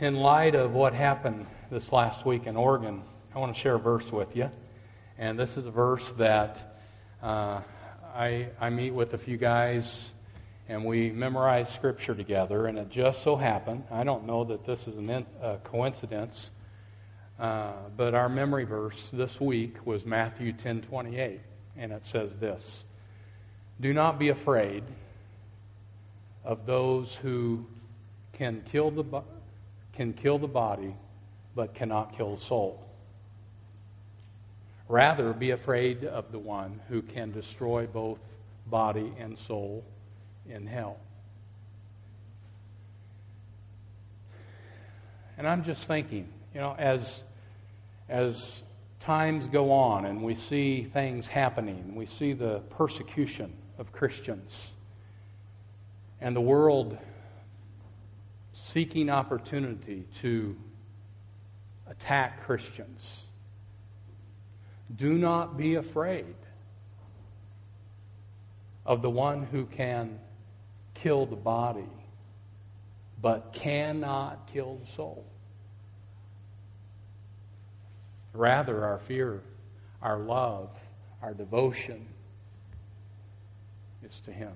in light of what happened this last week in Oregon, I want to share a verse with you. And this is a verse that uh, I, I meet with a few guys and we memorize Scripture together. And it just so happened, I don't know that this is a coincidence, uh, but our memory verse this week was Matthew 10 28. And it says this Do not be afraid of those who can kill the, can kill the body, but cannot kill the soul. Rather, be afraid of the one who can destroy both body and soul in hell. And I'm just thinking, you know, as, as times go on and we see things happening, we see the persecution of Christians and the world seeking opportunity to attack Christians. Do not be afraid of the one who can kill the body, but cannot kill the soul. Rather, our fear, our love, our devotion is to Him.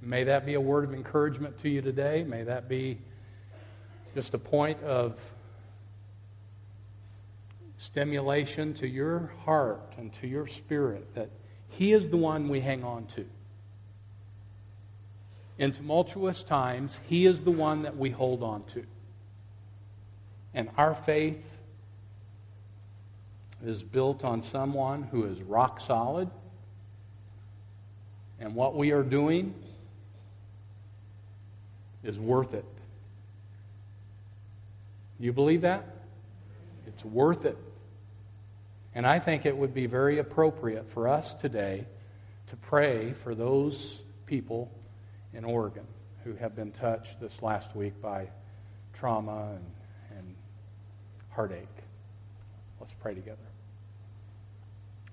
May that be a word of encouragement to you today. May that be just a point of stimulation to your heart and to your spirit that He is the one we hang on to. In tumultuous times, He is the one that we hold on to. And our faith is built on someone who is rock solid. And what we are doing is worth it. You believe that? It's worth it. And I think it would be very appropriate for us today to pray for those people in Oregon who have been touched this last week by trauma and, and heartache. Let's pray together.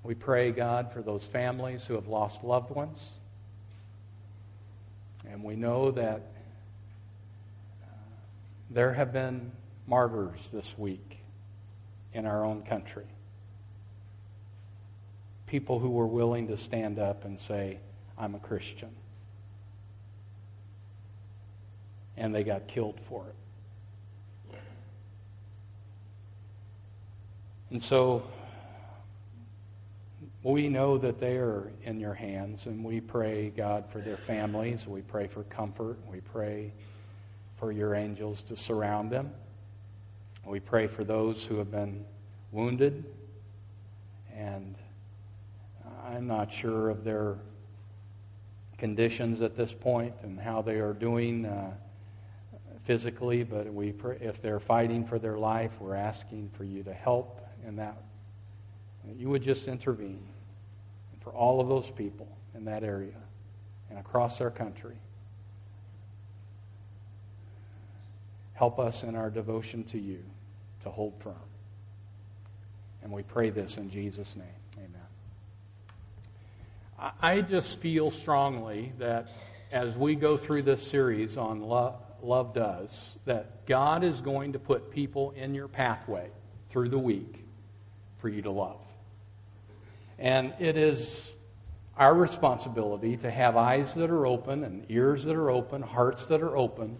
We pray, God, for those families who have lost loved ones. And we know that there have been martyrs this week in our own country. People who were willing to stand up and say, I'm a Christian. And they got killed for it. And so we know that they are in your hands, and we pray, God, for their families. We pray for comfort. We pray for your angels to surround them. We pray for those who have been wounded, and I'm not sure of their conditions at this point and how they are doing uh, physically, but we pray, if they're fighting for their life, we're asking for you to help in that. you would just intervene for all of those people in that area and across our country. Help us in our devotion to you to hold firm. And we pray this in Jesus' name. Amen. I just feel strongly that as we go through this series on love, love does, that God is going to put people in your pathway through the week for you to love. And it is our responsibility to have eyes that are open and ears that are open, hearts that are open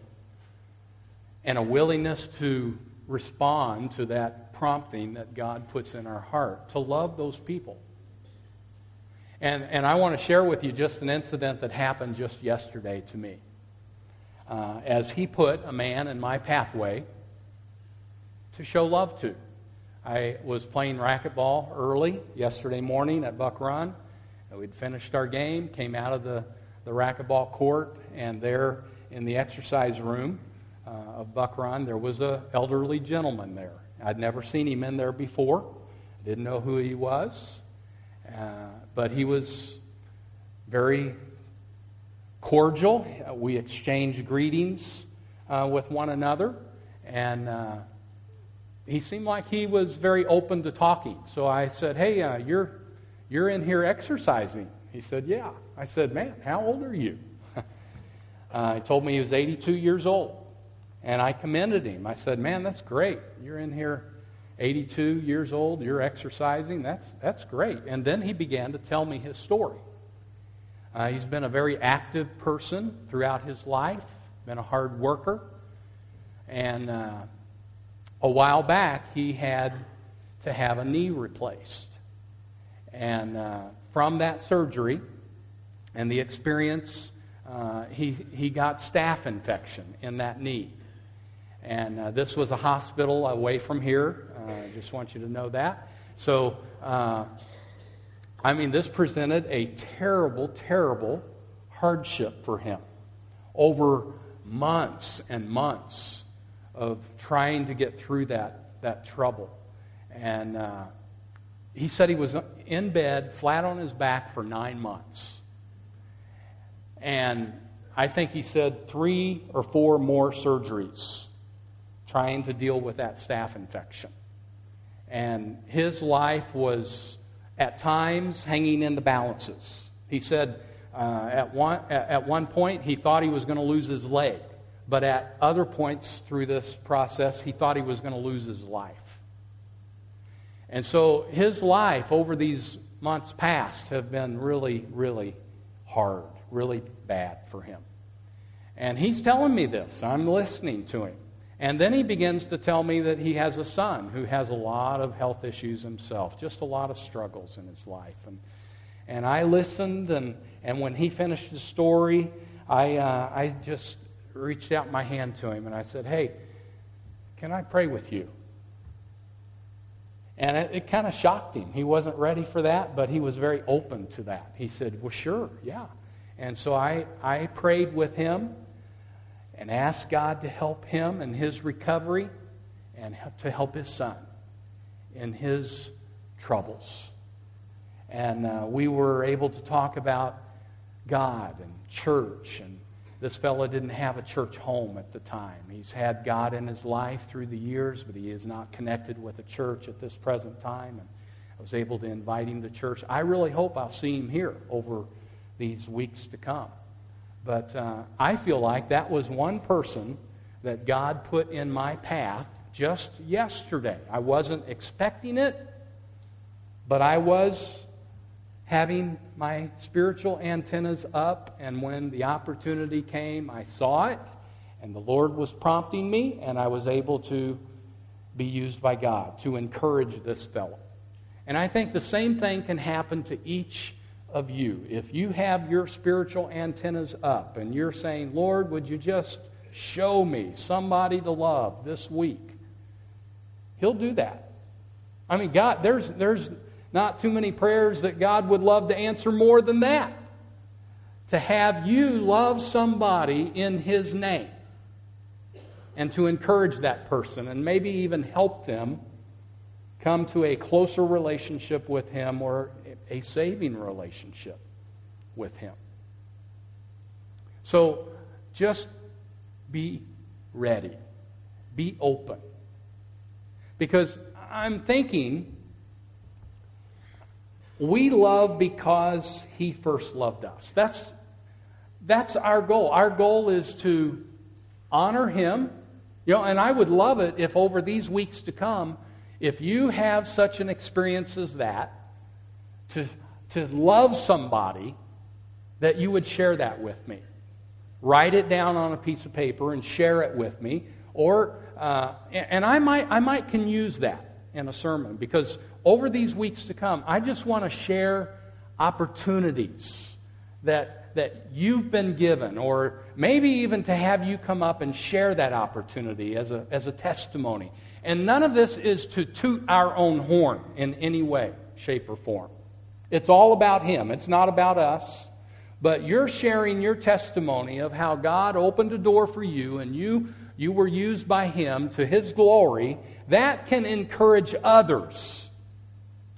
and a willingness to respond to that prompting that God puts in our heart to love those people. And, and I want to share with you just an incident that happened just yesterday to me. Uh, as he put a man in my pathway to show love to. I was playing racquetball early yesterday morning at Buck Run. We'd finished our game, came out of the, the racquetball court, and there in the exercise room, uh, of Buck Run, there was an elderly gentleman there. I'd never seen him in there before, I didn't know who he was, uh, but he was very cordial. We exchanged greetings uh, with one another, and uh, he seemed like he was very open to talking. So I said, "Hey, uh, you're you're in here exercising?" He said, "Yeah." I said, "Man, how old are you?" Uh, he told me he was 82 years old. And I commended him. I said, Man, that's great. You're in here 82 years old, you're exercising. That's, that's great. And then he began to tell me his story. Uh, he's been a very active person throughout his life, been a hard worker. And uh, a while back, he had to have a knee replaced. And uh, from that surgery and the experience, uh, he, he got staph infection in that knee. And uh, this was a hospital away from here. Uh, I just want you to know that. So, uh, I mean, this presented a terrible, terrible hardship for him over months and months of trying to get through that, that trouble. And uh, he said he was in bed, flat on his back, for nine months. And I think he said three or four more surgeries trying to deal with that staph infection. And his life was at times hanging in the balances. He said uh, at, one, at one point he thought he was going to lose his leg, but at other points through this process he thought he was going to lose his life. And so his life over these months past have been really, really hard, really bad for him. And he's telling me this. I'm listening to him. And then he begins to tell me that he has a son who has a lot of health issues himself, just a lot of struggles in his life. And, and I listened, and, and when he finished his story, I, uh, I just reached out my hand to him and I said, Hey, can I pray with you? And it, it kind of shocked him. He wasn't ready for that, but he was very open to that. He said, Well, sure, yeah. And so I, I prayed with him and ask God to help him in his recovery and to help his son in his troubles. And uh, we were able to talk about God and church. And this fellow didn't have a church home at the time. He's had God in his life through the years, but he is not connected with a church at this present time. And I was able to invite him to church. I really hope I'll see him here over these weeks to come. But uh, I feel like that was one person that God put in my path just yesterday. I wasn't expecting it, but I was having my spiritual antennas up, and when the opportunity came, I saw it, and the Lord was prompting me, and I was able to be used by God to encourage this fellow. And I think the same thing can happen to each of you, if you have your spiritual antennas up and you're saying, Lord, would you just show me somebody to love this week? He'll do that. I mean, God, there's, there's not too many prayers that God would love to answer more than that. To have you love somebody in His name and to encourage that person and maybe even help them come to a closer relationship with Him or a saving relationship with Him. So just be ready, be open. Because I'm thinking we love because He first loved us. That's, that's our goal. Our goal is to honor Him. You know, and I would love it if over these weeks to come, if you have such an experience as that, to, to love somebody, that you would share that with me. Write it down on a piece of paper and share it with me. Or, uh, and I might, I might can use that in a sermon because over these weeks to come, I just want to share opportunities that, that you've been given, or maybe even to have you come up and share that opportunity as a, as a testimony. And none of this is to toot our own horn in any way, shape, or form. It's all about Him, it's not about us. But you're sharing your testimony of how God opened a door for you and you, you were used by Him to His glory. That can encourage others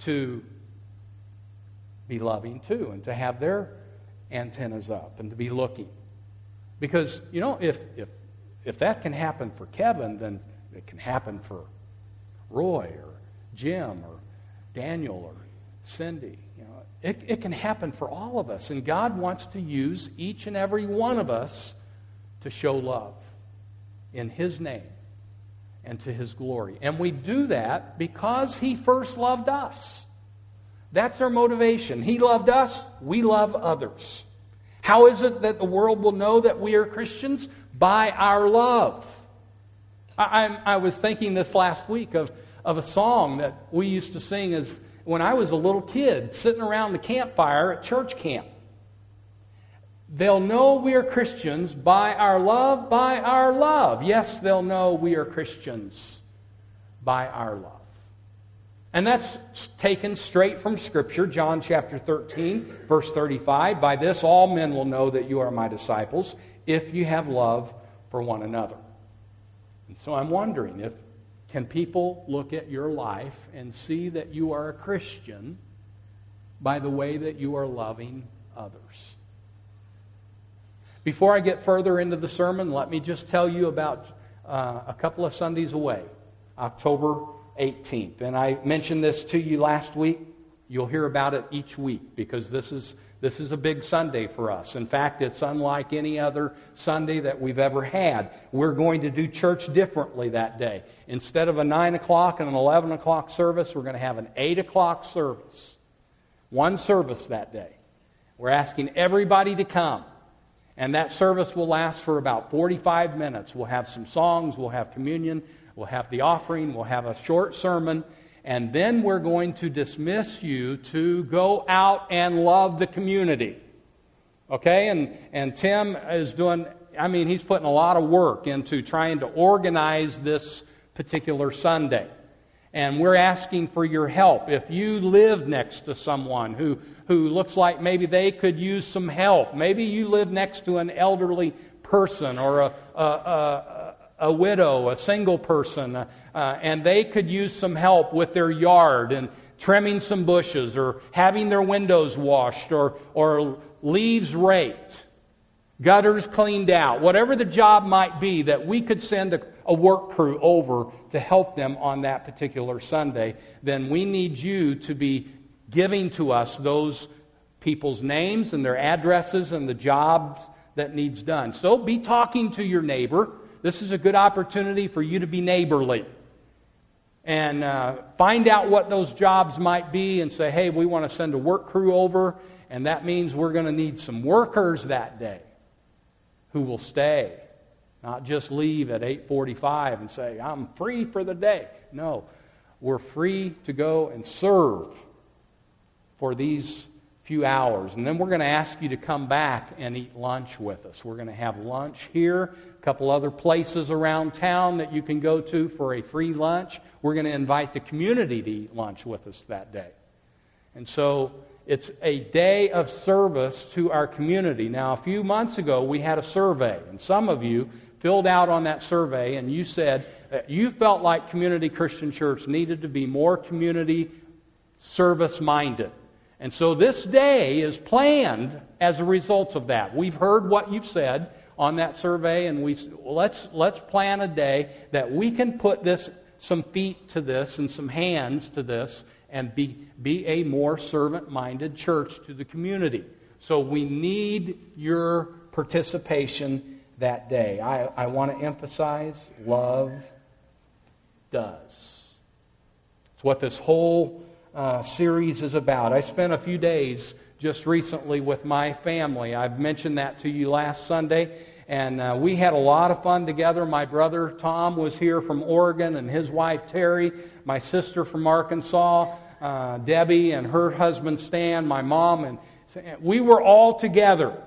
to be loving too and to have their antennas up and to be looking. Because, you know, if, if, if that can happen for Kevin, then it can happen for Roy or Jim or Daniel or Cindy. It, it can happen for all of us, and God wants to use each and every one of us to show love. in His name and to His glory. And we do that because He first loved us. That's our motivation. He loved us, we love others. How is it that the world will know that we are Christians? By our love. I, I, I was thinking this last week of, of a song that we used to sing as when I was a little kid, sitting around the campfire at church camp. They'll know we are Christians by our love, by our love. Yes, they'll know we are Christians by our love. And that's taken straight from Scripture, John chapter 13, verse 35. By this all men will know that you are my disciples if you have love for one another. And so I'm wondering if can people look at your life and see that you are a Christian by the way that you are loving others? Before I get further into the sermon, let me just tell you about uh, a couple of Sundays away, October 18th. And I mentioned this to you last week. You'll hear about it each week because this is, this is a big Sunday for us. In fact, it's unlike any other Sunday that we've ever had. We're going to do church differently that day. Instead of a 9 o'clock and an 11 o'clock service, we're going to have an 8 o'clock service. One service that day. We're asking everybody to come. And that service will last for about 45 minutes. We'll have some songs, we'll have communion, We'll have the offering, we'll have a short sermon, and then we're going to dismiss you to go out and love the community. Okay? And, and Tim is doing, I mean, he's putting a lot of work into trying to organize this particular Sunday. And we're asking for your help. If you live next to someone who, who looks like maybe they could use some help, maybe you live next to an elderly person or a, a, a a widow, a single person, uh, and they could use some help with their yard and trimming some bushes or having their windows washed or, or leaves raked, gutters cleaned out, whatever the job might be, that we could send a, a work crew over to help them on that particular Sunday, then we need you to be giving to us those people's names and their addresses and the jobs that needs done. So be talking to your neighbor this is a good opportunity for you to be neighborly and uh, find out what those jobs might be and say, hey, we want to send a work crew over, and that means we're going to need some workers that day who will stay, not just leave at 8:45 and say, I'm free for the day. No, we're free to go and serve for these few hours. And then we're going to ask you to come back and eat lunch with us. We're going to have lunch here, a couple other places around town that you can go to for a free lunch. We're going to invite the community to eat lunch with us that day. And so it's a day of service to our community. Now, a few months ago, we had a survey, and some of you filled out on that survey, and you said that you felt like Community Christian Church needed to be more community service minded. And so this day is planned as a result of that. We've heard what you've said on that survey, and we let's let's plan a day that we can put this some feet to this and some hands to this and be be a more servant-minded church to the community. So we need your participation that day. I, I want to emphasize love does. It's what this whole uh, series is about. I spent a few days just recently with my family. I've mentioned that to you last Sunday. And uh, we had a lot of fun together. My brother Tom was here from Oregon, and his wife Terry, my sister from Arkansas, uh, Debbie, and her husband Stan, my mom, and we were all together.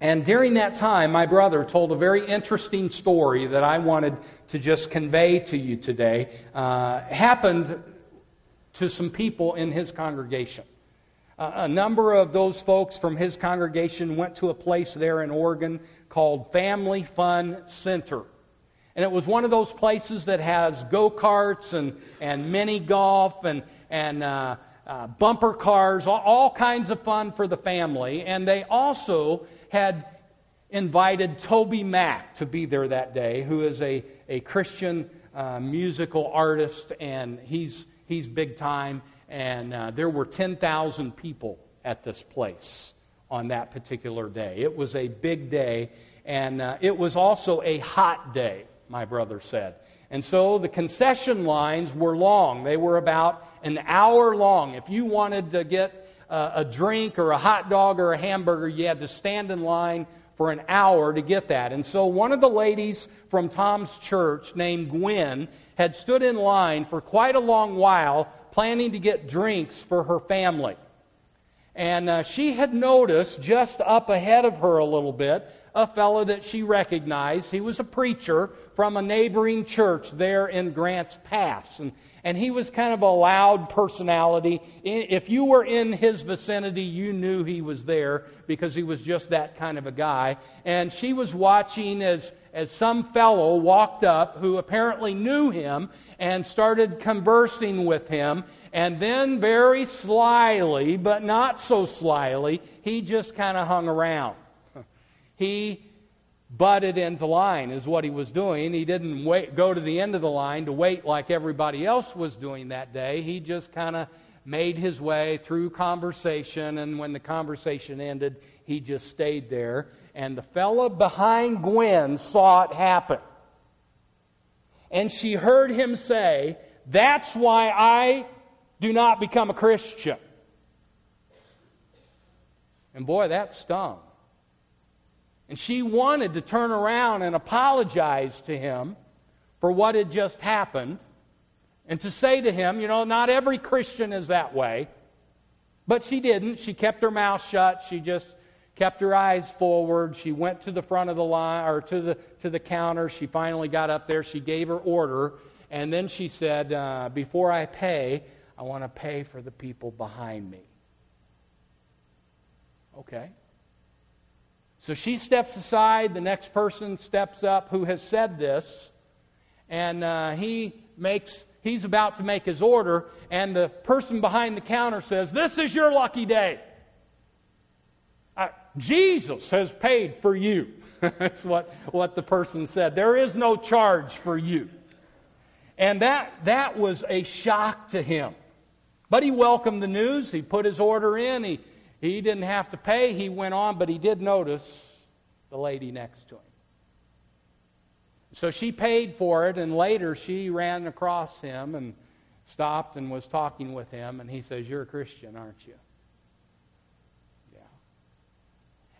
And during that time, my brother told a very interesting story that I wanted to just convey to you today. Uh, happened to some people in his congregation. Uh, a number of those folks from his congregation went to a place there in Oregon called Family Fun Center. And it was one of those places that has go karts and, and mini golf and, and uh, uh, bumper cars, all, all kinds of fun for the family. And they also had invited TobyMac to be there that day, who is a, a Christian uh, musical artist, and he's He's big time. And uh, there were 10,000 people at this place on that particular day. It was a big day. and uh, it was also a hot day, my brother said. And so the concession lines were long. They were about an hour long. If you wanted to get uh, a drink or a hot dog or a hamburger, you had to stand in line for an hour to get that. And so one of the ladies from Tom's church named Gwen had stood in line for quite a long while planning to get drinks for her family. And uh, she had noticed just up ahead of her a little bit a fellow that she recognized. He was a preacher from a neighboring church there in Grants Pass. And, and he was kind of a loud personality. If you were in his vicinity, you knew he was there because he was just that kind of a guy. And she was watching as, as some fellow walked up who apparently knew him and started conversing with him. And then, very slyly, but not so slyly, he just kind of hung around. He butted into line, is what he was doing. He didn't wait, go to the end of the line to wait like everybody else was doing that day. He just kind of made his way through conversation, and when the conversation ended, he just stayed there. And the fella behind Gwen saw it happen and she heard him say, That's why I do not become a Christian. And boy, that stung. And she wanted to turn around and apologize to him for what had just happened and to say to him, you know, not every Christian is that way. But she didn't. She kept her mouth shut. She just kept her eyes forward. She went to the front of the line or to the to the counter. She finally got up there. She gave her order, and then she said, uh, "Before I pay, I want to pay for the people behind me." Okay. So she steps aside. The next person steps up who has said this, and uh, he makes. He's about to make his order, and the person behind the counter says, This is your lucky day. Jesus has paid for you. That's what, what the person said. There is no charge for you. And that, that was a shock to him. But he welcomed the news. He put his order in. He, he didn't have to pay. He went on, but he did notice the lady next to him. So she paid for it, and later she ran across him and stopped and was talking with him. And he says, You're a Christian, aren't you? Yeah.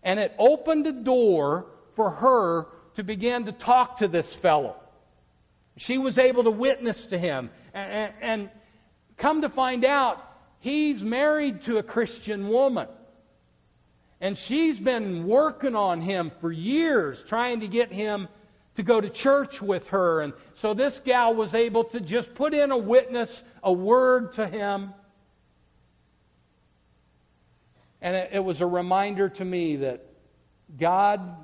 And it opened a door for her to begin to talk to this fellow. She was able to witness to him. And, and, and come to find out, he's married to a Christian woman. And she's been working on him for years, trying to get him to go to church with her. And so this gal was able to just put in a witness, a word to him. And it, it was a reminder to me that God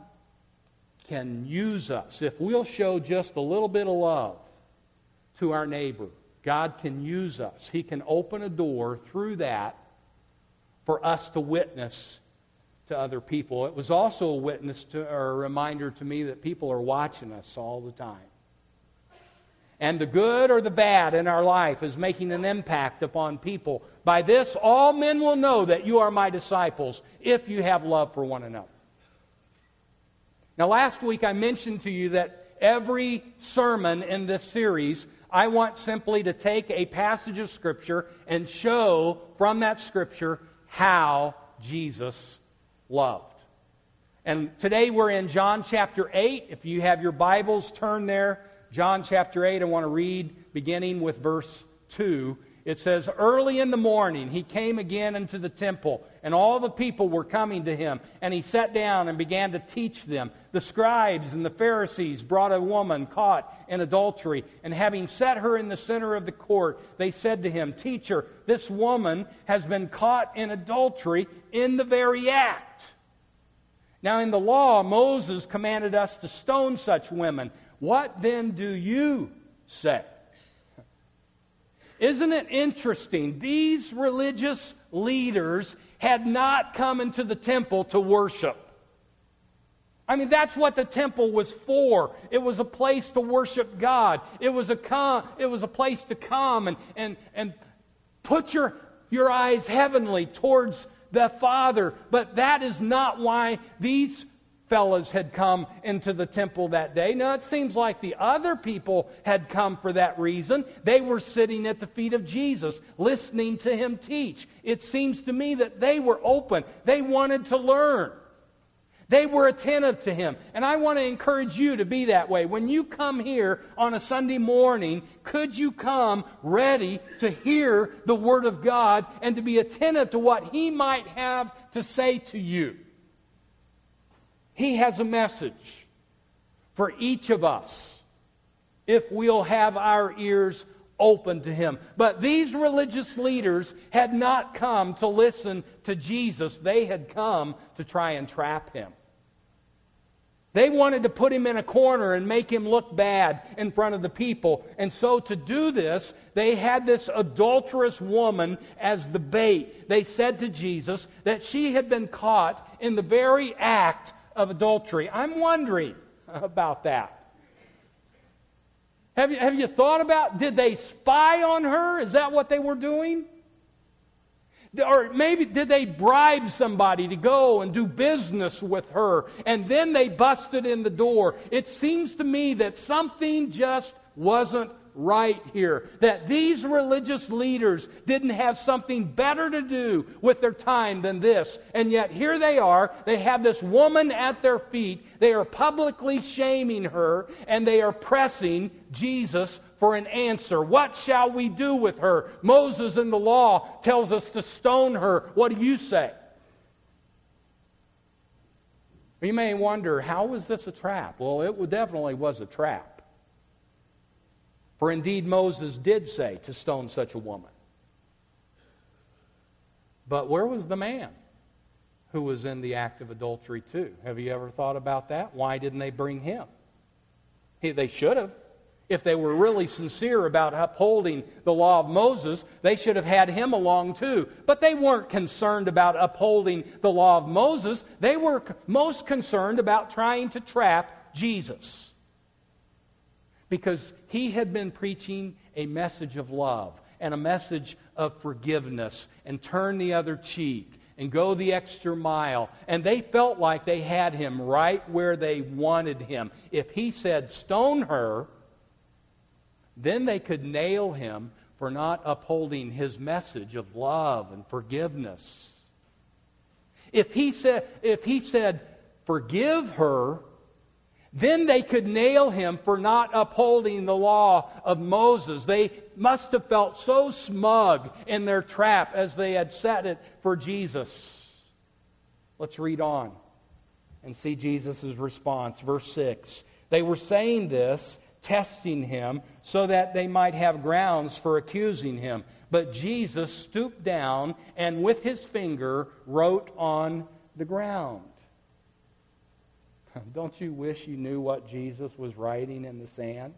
can use us. If we'll show just a little bit of love to our neighbor, God can use us. He can open a door through that for us to witness to other people. It was also a witness to, or a reminder to me that people are watching us all the time. And the good or the bad in our life is making an impact upon people. By this, all men will know that you are my disciples if you have love for one another. Now, last week I mentioned to you that every sermon in this series, I want simply to take a passage of Scripture and show from that Scripture how Jesus loved. And today we're in John chapter 8. If you have your Bibles, turn there. John chapter 8, I want to read beginning with verse 2. It says, Early in the morning he came again into the temple, and all the people were coming to him. And he sat down and began to teach them. The scribes and the Pharisees brought a woman caught in adultery, and having set her in the center of the court, they said to him, Teacher, this woman has been caught in adultery in the very act. Now, in the law, Moses commanded us to stone such women. What then do you say? Isn't it interesting? These religious leaders had not come into the temple to worship. I mean, that's what the temple was for. It was a place to worship God. It was a, com- it was a place to come and, and, and put your, your eyes heavenly towards the Father. But that is not why these fellas had come into the temple that day. Now, it seems like the other people had come for that reason. They were sitting at the feet of Jesus, listening to him teach. It seems to me that they were open, they wanted to learn. They were attentive to him. And I want to encourage you to be that way. When you come here on a Sunday morning, could you come ready to hear the Word of God and to be attentive to what he might have to say to you? He has a message for each of us if we'll have our ears open to him. But these religious leaders had not come to listen to Jesus, they had come to try and trap him. They wanted to put him in a corner and make him look bad in front of the people. And so, to do this, they had this adulterous woman as the bait. They said to Jesus that she had been caught in the very act of adultery. I'm wondering about that. Have you, have you thought about, did they spy on her? Is that what they were doing? Or maybe did they bribe somebody to go and do business with her and then they busted in the door? It seems to me that something just wasn't right here. That these religious leaders didn't have something better to do with their time than this. And yet here they are. They have this woman at their feet. They are publicly shaming her and they are pressing Jesus for an answer. What shall we do with her? Moses in the law tells us to stone her. What do you say? You may wonder, how was this a trap? Well, it definitely was a trap. For indeed, Moses did say to stone such a woman. But where was the man who was in the act of adultery, too? Have you ever thought about that? Why didn't they bring him? They should have. If they were really sincere about upholding the law of Moses, they should have had him along too. But they weren't concerned about upholding the law of Moses. They were most concerned about trying to trap Jesus because he had been preaching a message of love and a message of forgiveness and turn the other cheek and go the extra mile. And they felt like they had him right where they wanted him. If he said, stone her, then they could nail him for not upholding his message of love and forgiveness. If he said, if he said forgive her, then they could nail him for not upholding the law of Moses. They must have felt so smug in their trap as they had set it for Jesus. Let's read on and see Jesus' response. Verse 6. They were saying this, testing him, so that they might have grounds for accusing him. But Jesus stooped down and with his finger wrote on the ground. Don't you wish you knew what Jesus was writing in the sand?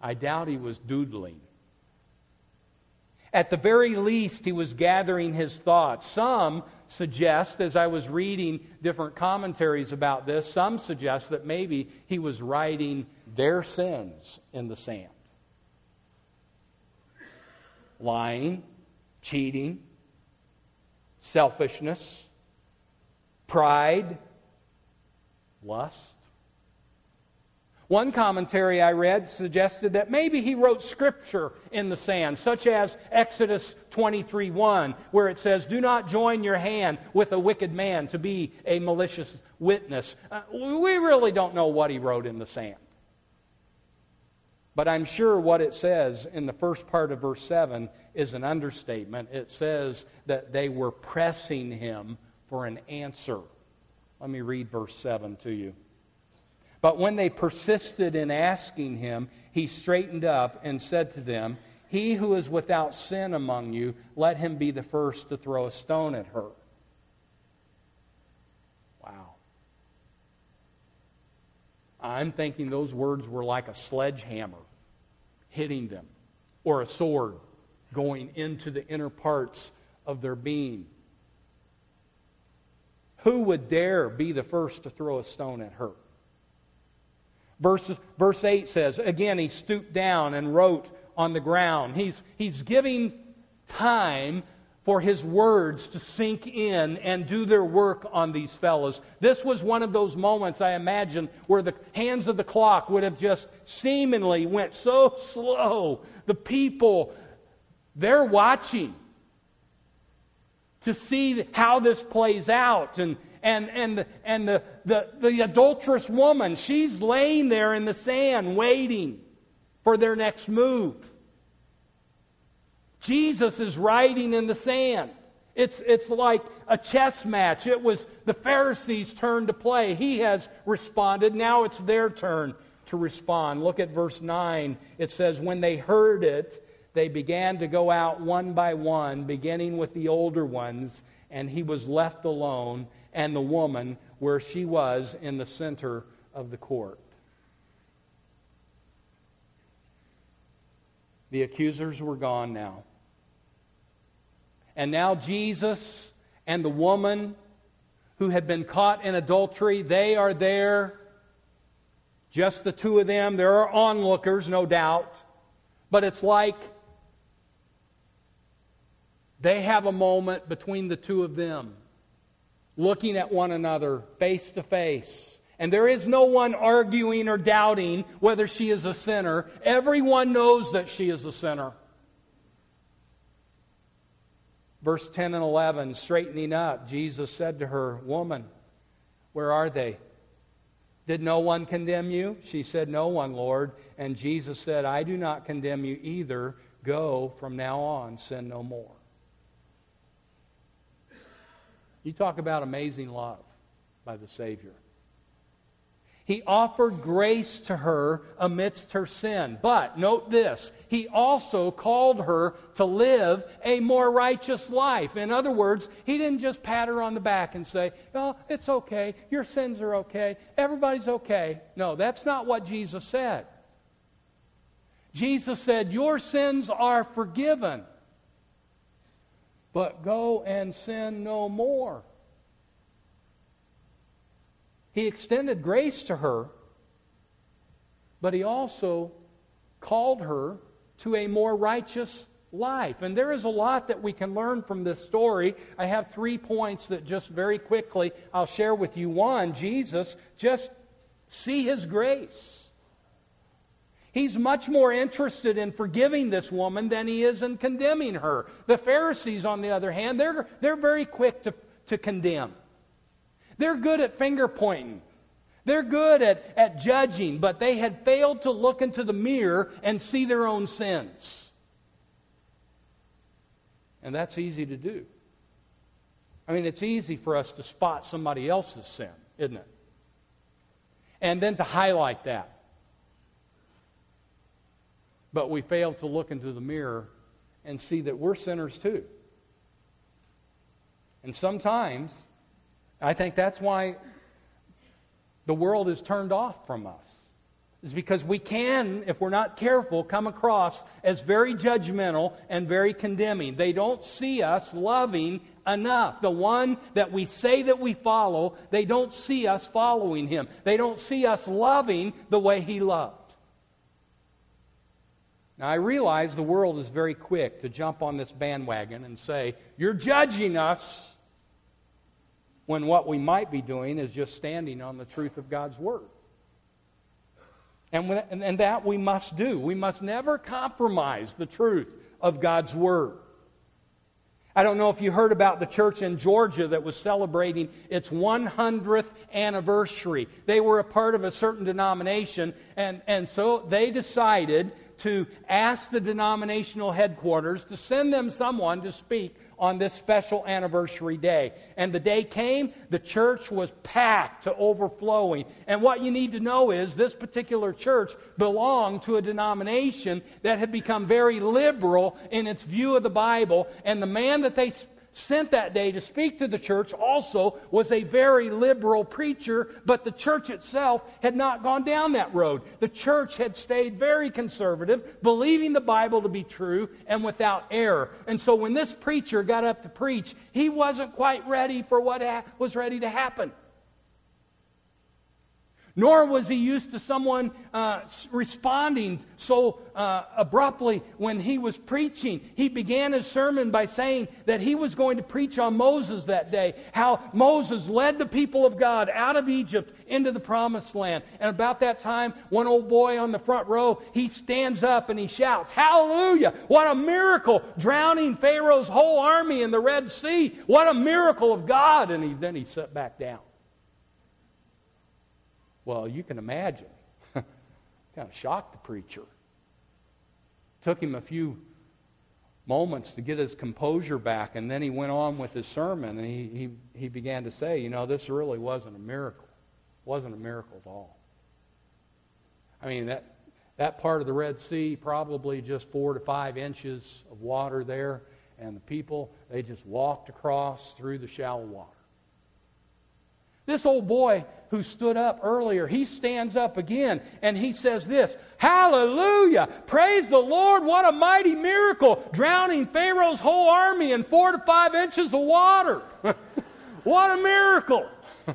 I doubt he was doodling. At the very least, he was gathering his thoughts. Some suggest, as I was reading different commentaries about this, some suggest that maybe he was writing their sins in the sand lying, cheating, selfishness, pride, lust. One commentary I read suggested that maybe he wrote scripture in the sand, such as Exodus 23 1, where it says, Do not join your hand with a wicked man to be a malicious witness. Uh, we really don't know what he wrote in the sand. But I'm sure what it says in the first part of verse 7 is an understatement. It says that they were pressing him for an answer. Let me read verse 7 to you. But when they persisted in asking him, he straightened up and said to them, He who is without sin among you, let him be the first to throw a stone at her. Wow. I'm thinking those words were like a sledgehammer hitting them, or a sword going into the inner parts of their being. Who would dare be the first to throw a stone at her? Verse, verse 8 says, again, he stooped down and wrote on the ground. He's, he's giving time for his words to sink in and do their work on these fellows. This was one of those moments, I imagine, where the hands of the clock would have just seemingly went so slow. The people, they're watching to see how this plays out. And, and, and, the, and the, the, the adulterous woman, she's laying there in the sand waiting for their next move. Jesus is writing in the sand. It's, it's like a chess match. It was the Pharisees' turn to play. He has responded. Now it's their turn to respond. Look at verse 9. It says, When they heard it, they began to go out one by one, beginning with the older ones, and he was left alone, and the woman where she was in the center of the court. The accusers were gone now. And now Jesus and the woman who had been caught in adultery, they are there. Just the two of them. There are onlookers, no doubt. But it's like they have a moment between the two of them, looking at one another face to face. And there is no one arguing or doubting whether she is a sinner. Everyone knows that she is a sinner. Verse 10 and 11, straightening up, Jesus said to her, Woman, where are they? Did no one condemn you? She said, No one, Lord. And Jesus said, I do not condemn you either. Go from now on, sin no more. You talk about amazing love by the Savior. He offered grace to her amidst her sin. But note this, he also called her to live a more righteous life. In other words, he didn't just pat her on the back and say, Oh, it's okay. Your sins are okay. Everybody's okay. No, that's not what Jesus said. Jesus said, Your sins are forgiven, but go and sin no more. He extended grace to her, but he also called her to a more righteous life. And there is a lot that we can learn from this story. I have three points that just very quickly I'll share with you. One, Jesus, just see his grace. He's much more interested in forgiving this woman than he is in condemning her. The Pharisees, on the other hand, they're, they're very quick to, to condemn. They're good at finger pointing. They're good at, at judging, but they had failed to look into the mirror and see their own sins. And that's easy to do. I mean, it's easy for us to spot somebody else's sin, isn't it? And then to highlight that. But we fail to look into the mirror and see that we're sinners too. And sometimes I think that's why the world is turned off from us. Is because we can, if we're not careful, come across as very judgmental and very condemning. They don't see us loving enough. The one that we say that we follow, they don't see us following him. They don't see us loving the way he loved. Now, I realize the world is very quick to jump on this bandwagon and say, You're judging us when what we might be doing is just standing on the truth of God's Word. And, when, and that we must do. We must never compromise the truth of God's Word. I don't know if you heard about the church in Georgia that was celebrating its 100th anniversary. They were a part of a certain denomination, and, and so they decided to ask the denominational headquarters to send them someone to speak on this special anniversary day. And the day came, the church was packed to overflowing. And what you need to know is this particular church belonged to a denomination that had become very liberal in its view of the Bible. And the man that they sent that day to speak to the church also was a very liberal preacher, but the church itself had not gone down that road. The church had stayed very conservative, believing the Bible to be true and without error. And so when this preacher got up to preach, he wasn't quite ready for what ha- was ready to happen. Nor was he used to someone uh, responding so uh, abruptly when he was preaching. He began his sermon by saying that he was going to preach on Moses that day, how Moses led the people of God out of Egypt into the promised land. And about that time, one old boy on the front row, he stands up and he shouts, Hallelujah! What a miracle! Drowning Pharaoh's whole army in the Red Sea. What a miracle of God! And he, then he sat back down. Well, you can imagine. kind of shocked the preacher. Took him a few moments to get his composure back, and then he went on with his sermon, and he, he, he began to say, you know, this really wasn't a miracle. It wasn't a miracle at all. I mean, that, that part of the Red Sea, probably just four to five inches of water there, and the people, they just walked across through the shallow water. This old boy who stood up earlier, he stands up again and he says this Hallelujah! Praise the Lord! What a mighty miracle! Drowning Pharaoh's whole army in four to five inches of water. what a miracle!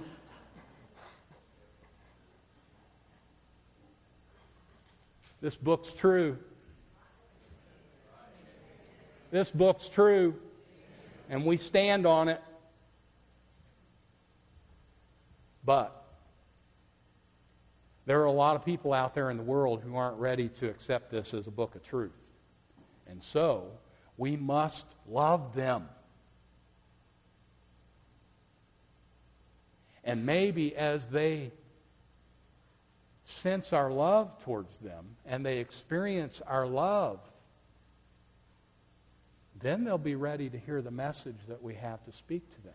this book's true. This book's true. And we stand on it. But there are a lot of people out there in the world who aren't ready to accept this as a book of truth. And so, we must love them. And maybe as they sense our love towards them and they experience our love, then they'll be ready to hear the message that we have to speak to them.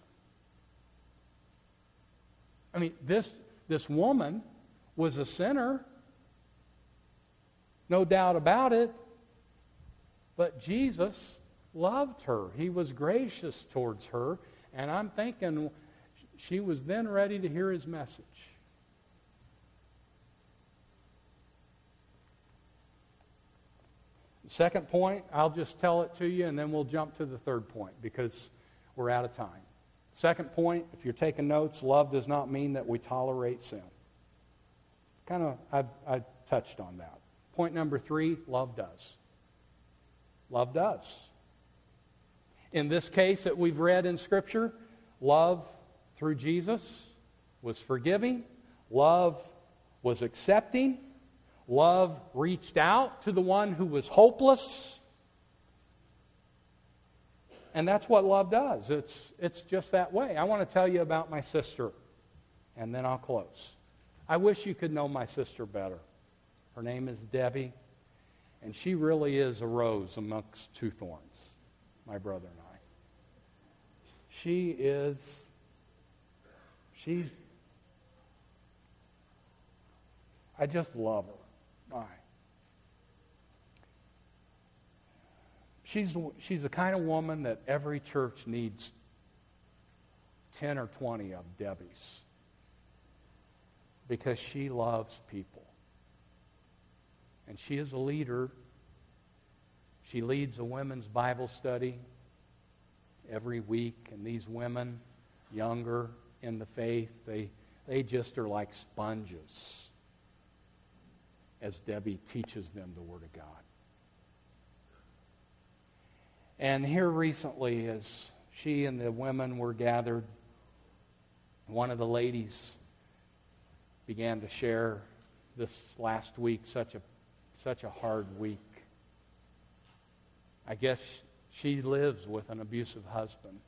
I mean, this, this woman was a sinner. No doubt about it. But Jesus loved her. He was gracious towards her. And I'm thinking she was then ready to hear his message. second point, I'll just tell it to you and then we'll jump to the third point because we're out of time. Second point, if you're taking notes, love does not mean that we tolerate sin. Kind of, I, I touched on that. Point number three, love does. Love does. In this case that we've read in Scripture, love through Jesus was forgiving, love was accepting, love reached out to the one who was hopeless and that's what love does. It's, it's just that way. I want to tell you about my sister, and then I'll close. I wish you could know my sister better. Her name is Debbie, and she really is a rose amongst two thorns, my brother and I. She is, she's, I just love her. All She's, she's the kind of woman that every church needs 10 or 20 of Debbie's because she loves people. And she is a leader. She leads a women's Bible study every week, and these women, younger in the faith, they, they just are like sponges as Debbie teaches them the Word of God. And here recently, as she and the women were gathered, one of the ladies began to share this last week such a such a hard week. I guess she lives with an abusive husband.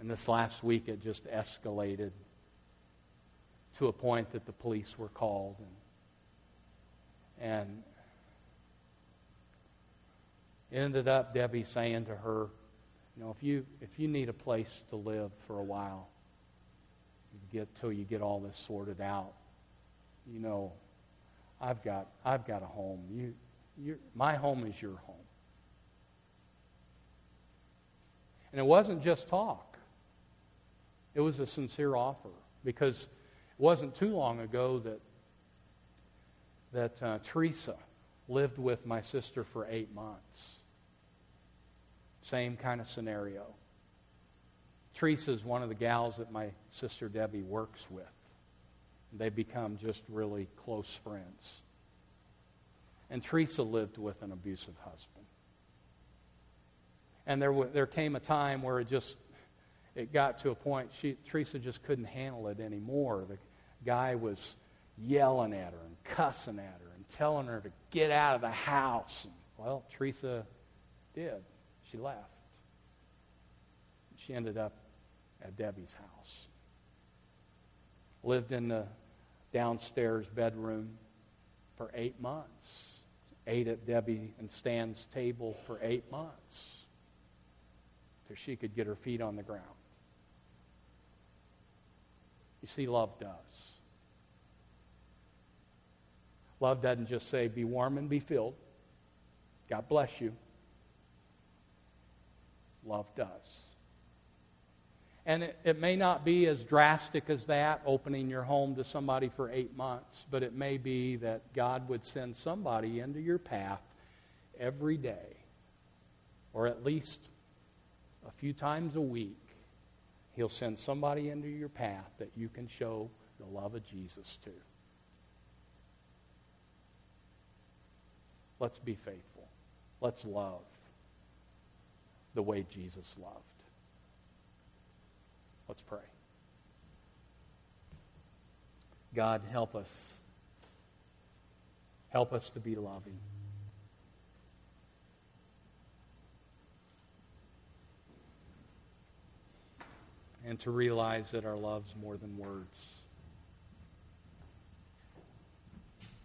And this last week it just escalated to a point that the police were called and and ended up Debbie saying to her, you know, if you if you need a place to live for a while, get till you get all this sorted out, you know, I've got I've got a home. You you my home is your home. And it wasn't just talk. It was a sincere offer because it wasn't too long ago that that uh, Teresa lived with my sister for eight months. Same kind of scenario. Teresa is one of the gals that my sister Debbie works with. They become just really close friends. And Teresa lived with an abusive husband. And there, there came a time where it just it got to a point she Teresa just couldn't handle it anymore. The guy was yelling at her and cussing at her telling her to get out of the house. And, well, Teresa did. She left. She ended up at Debbie's house. Lived in the downstairs bedroom for eight months. Ate at Debbie and Stan's table for eight months till she could get her feet on the ground. You see, love does. Love doesn't just say, be warm and be filled. God bless you. Love does. And it, it, may not be as drastic as that, opening your home to somebody for eight months, but it may be that God would send somebody into your path every day, or at least a few times a week. He'll send somebody into your path that you can show the love of Jesus to. Let's be faithful. Let's love the way Jesus loved. Let's pray. God, help us. Help us to be loving. And to realize that our love's more than words.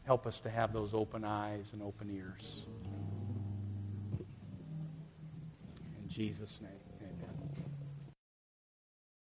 Help us to have those open eyes and open ears. In Jesus' name.